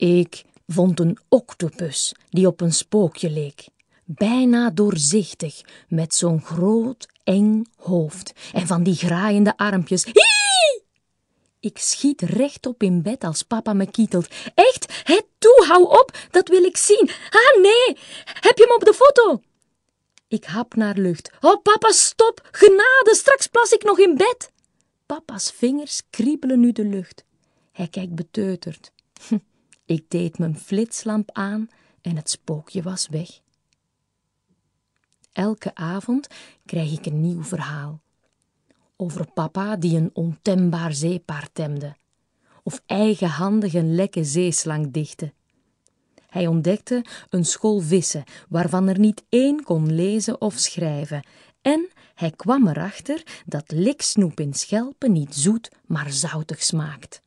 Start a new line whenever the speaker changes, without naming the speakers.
Ik vond een octopus die op een spookje leek. Bijna doorzichtig, met zo'n groot, eng hoofd en van die graaiende armpjes. Hie! Ik schiet rechtop in bed als papa me kietelt. Echt? Het toe, hou op, dat wil ik zien. Ah, nee, heb je hem op de foto? Ik hap naar lucht. Oh, papa, stop, genade, straks plas ik nog in bed. Papa's vingers kriebelen nu de lucht. Hij kijkt beteuterd. Ik deed mijn flitslamp aan en het spookje was weg. Elke avond krijg ik een nieuw verhaal. Over papa die een ontembaar zeepaard temde, of eigenhandig een lekke zeeslang dichtte. Hij ontdekte een school vissen waarvan er niet één kon lezen of schrijven, en hij kwam erachter dat liksnoep in schelpen niet zoet, maar zoutig smaakt.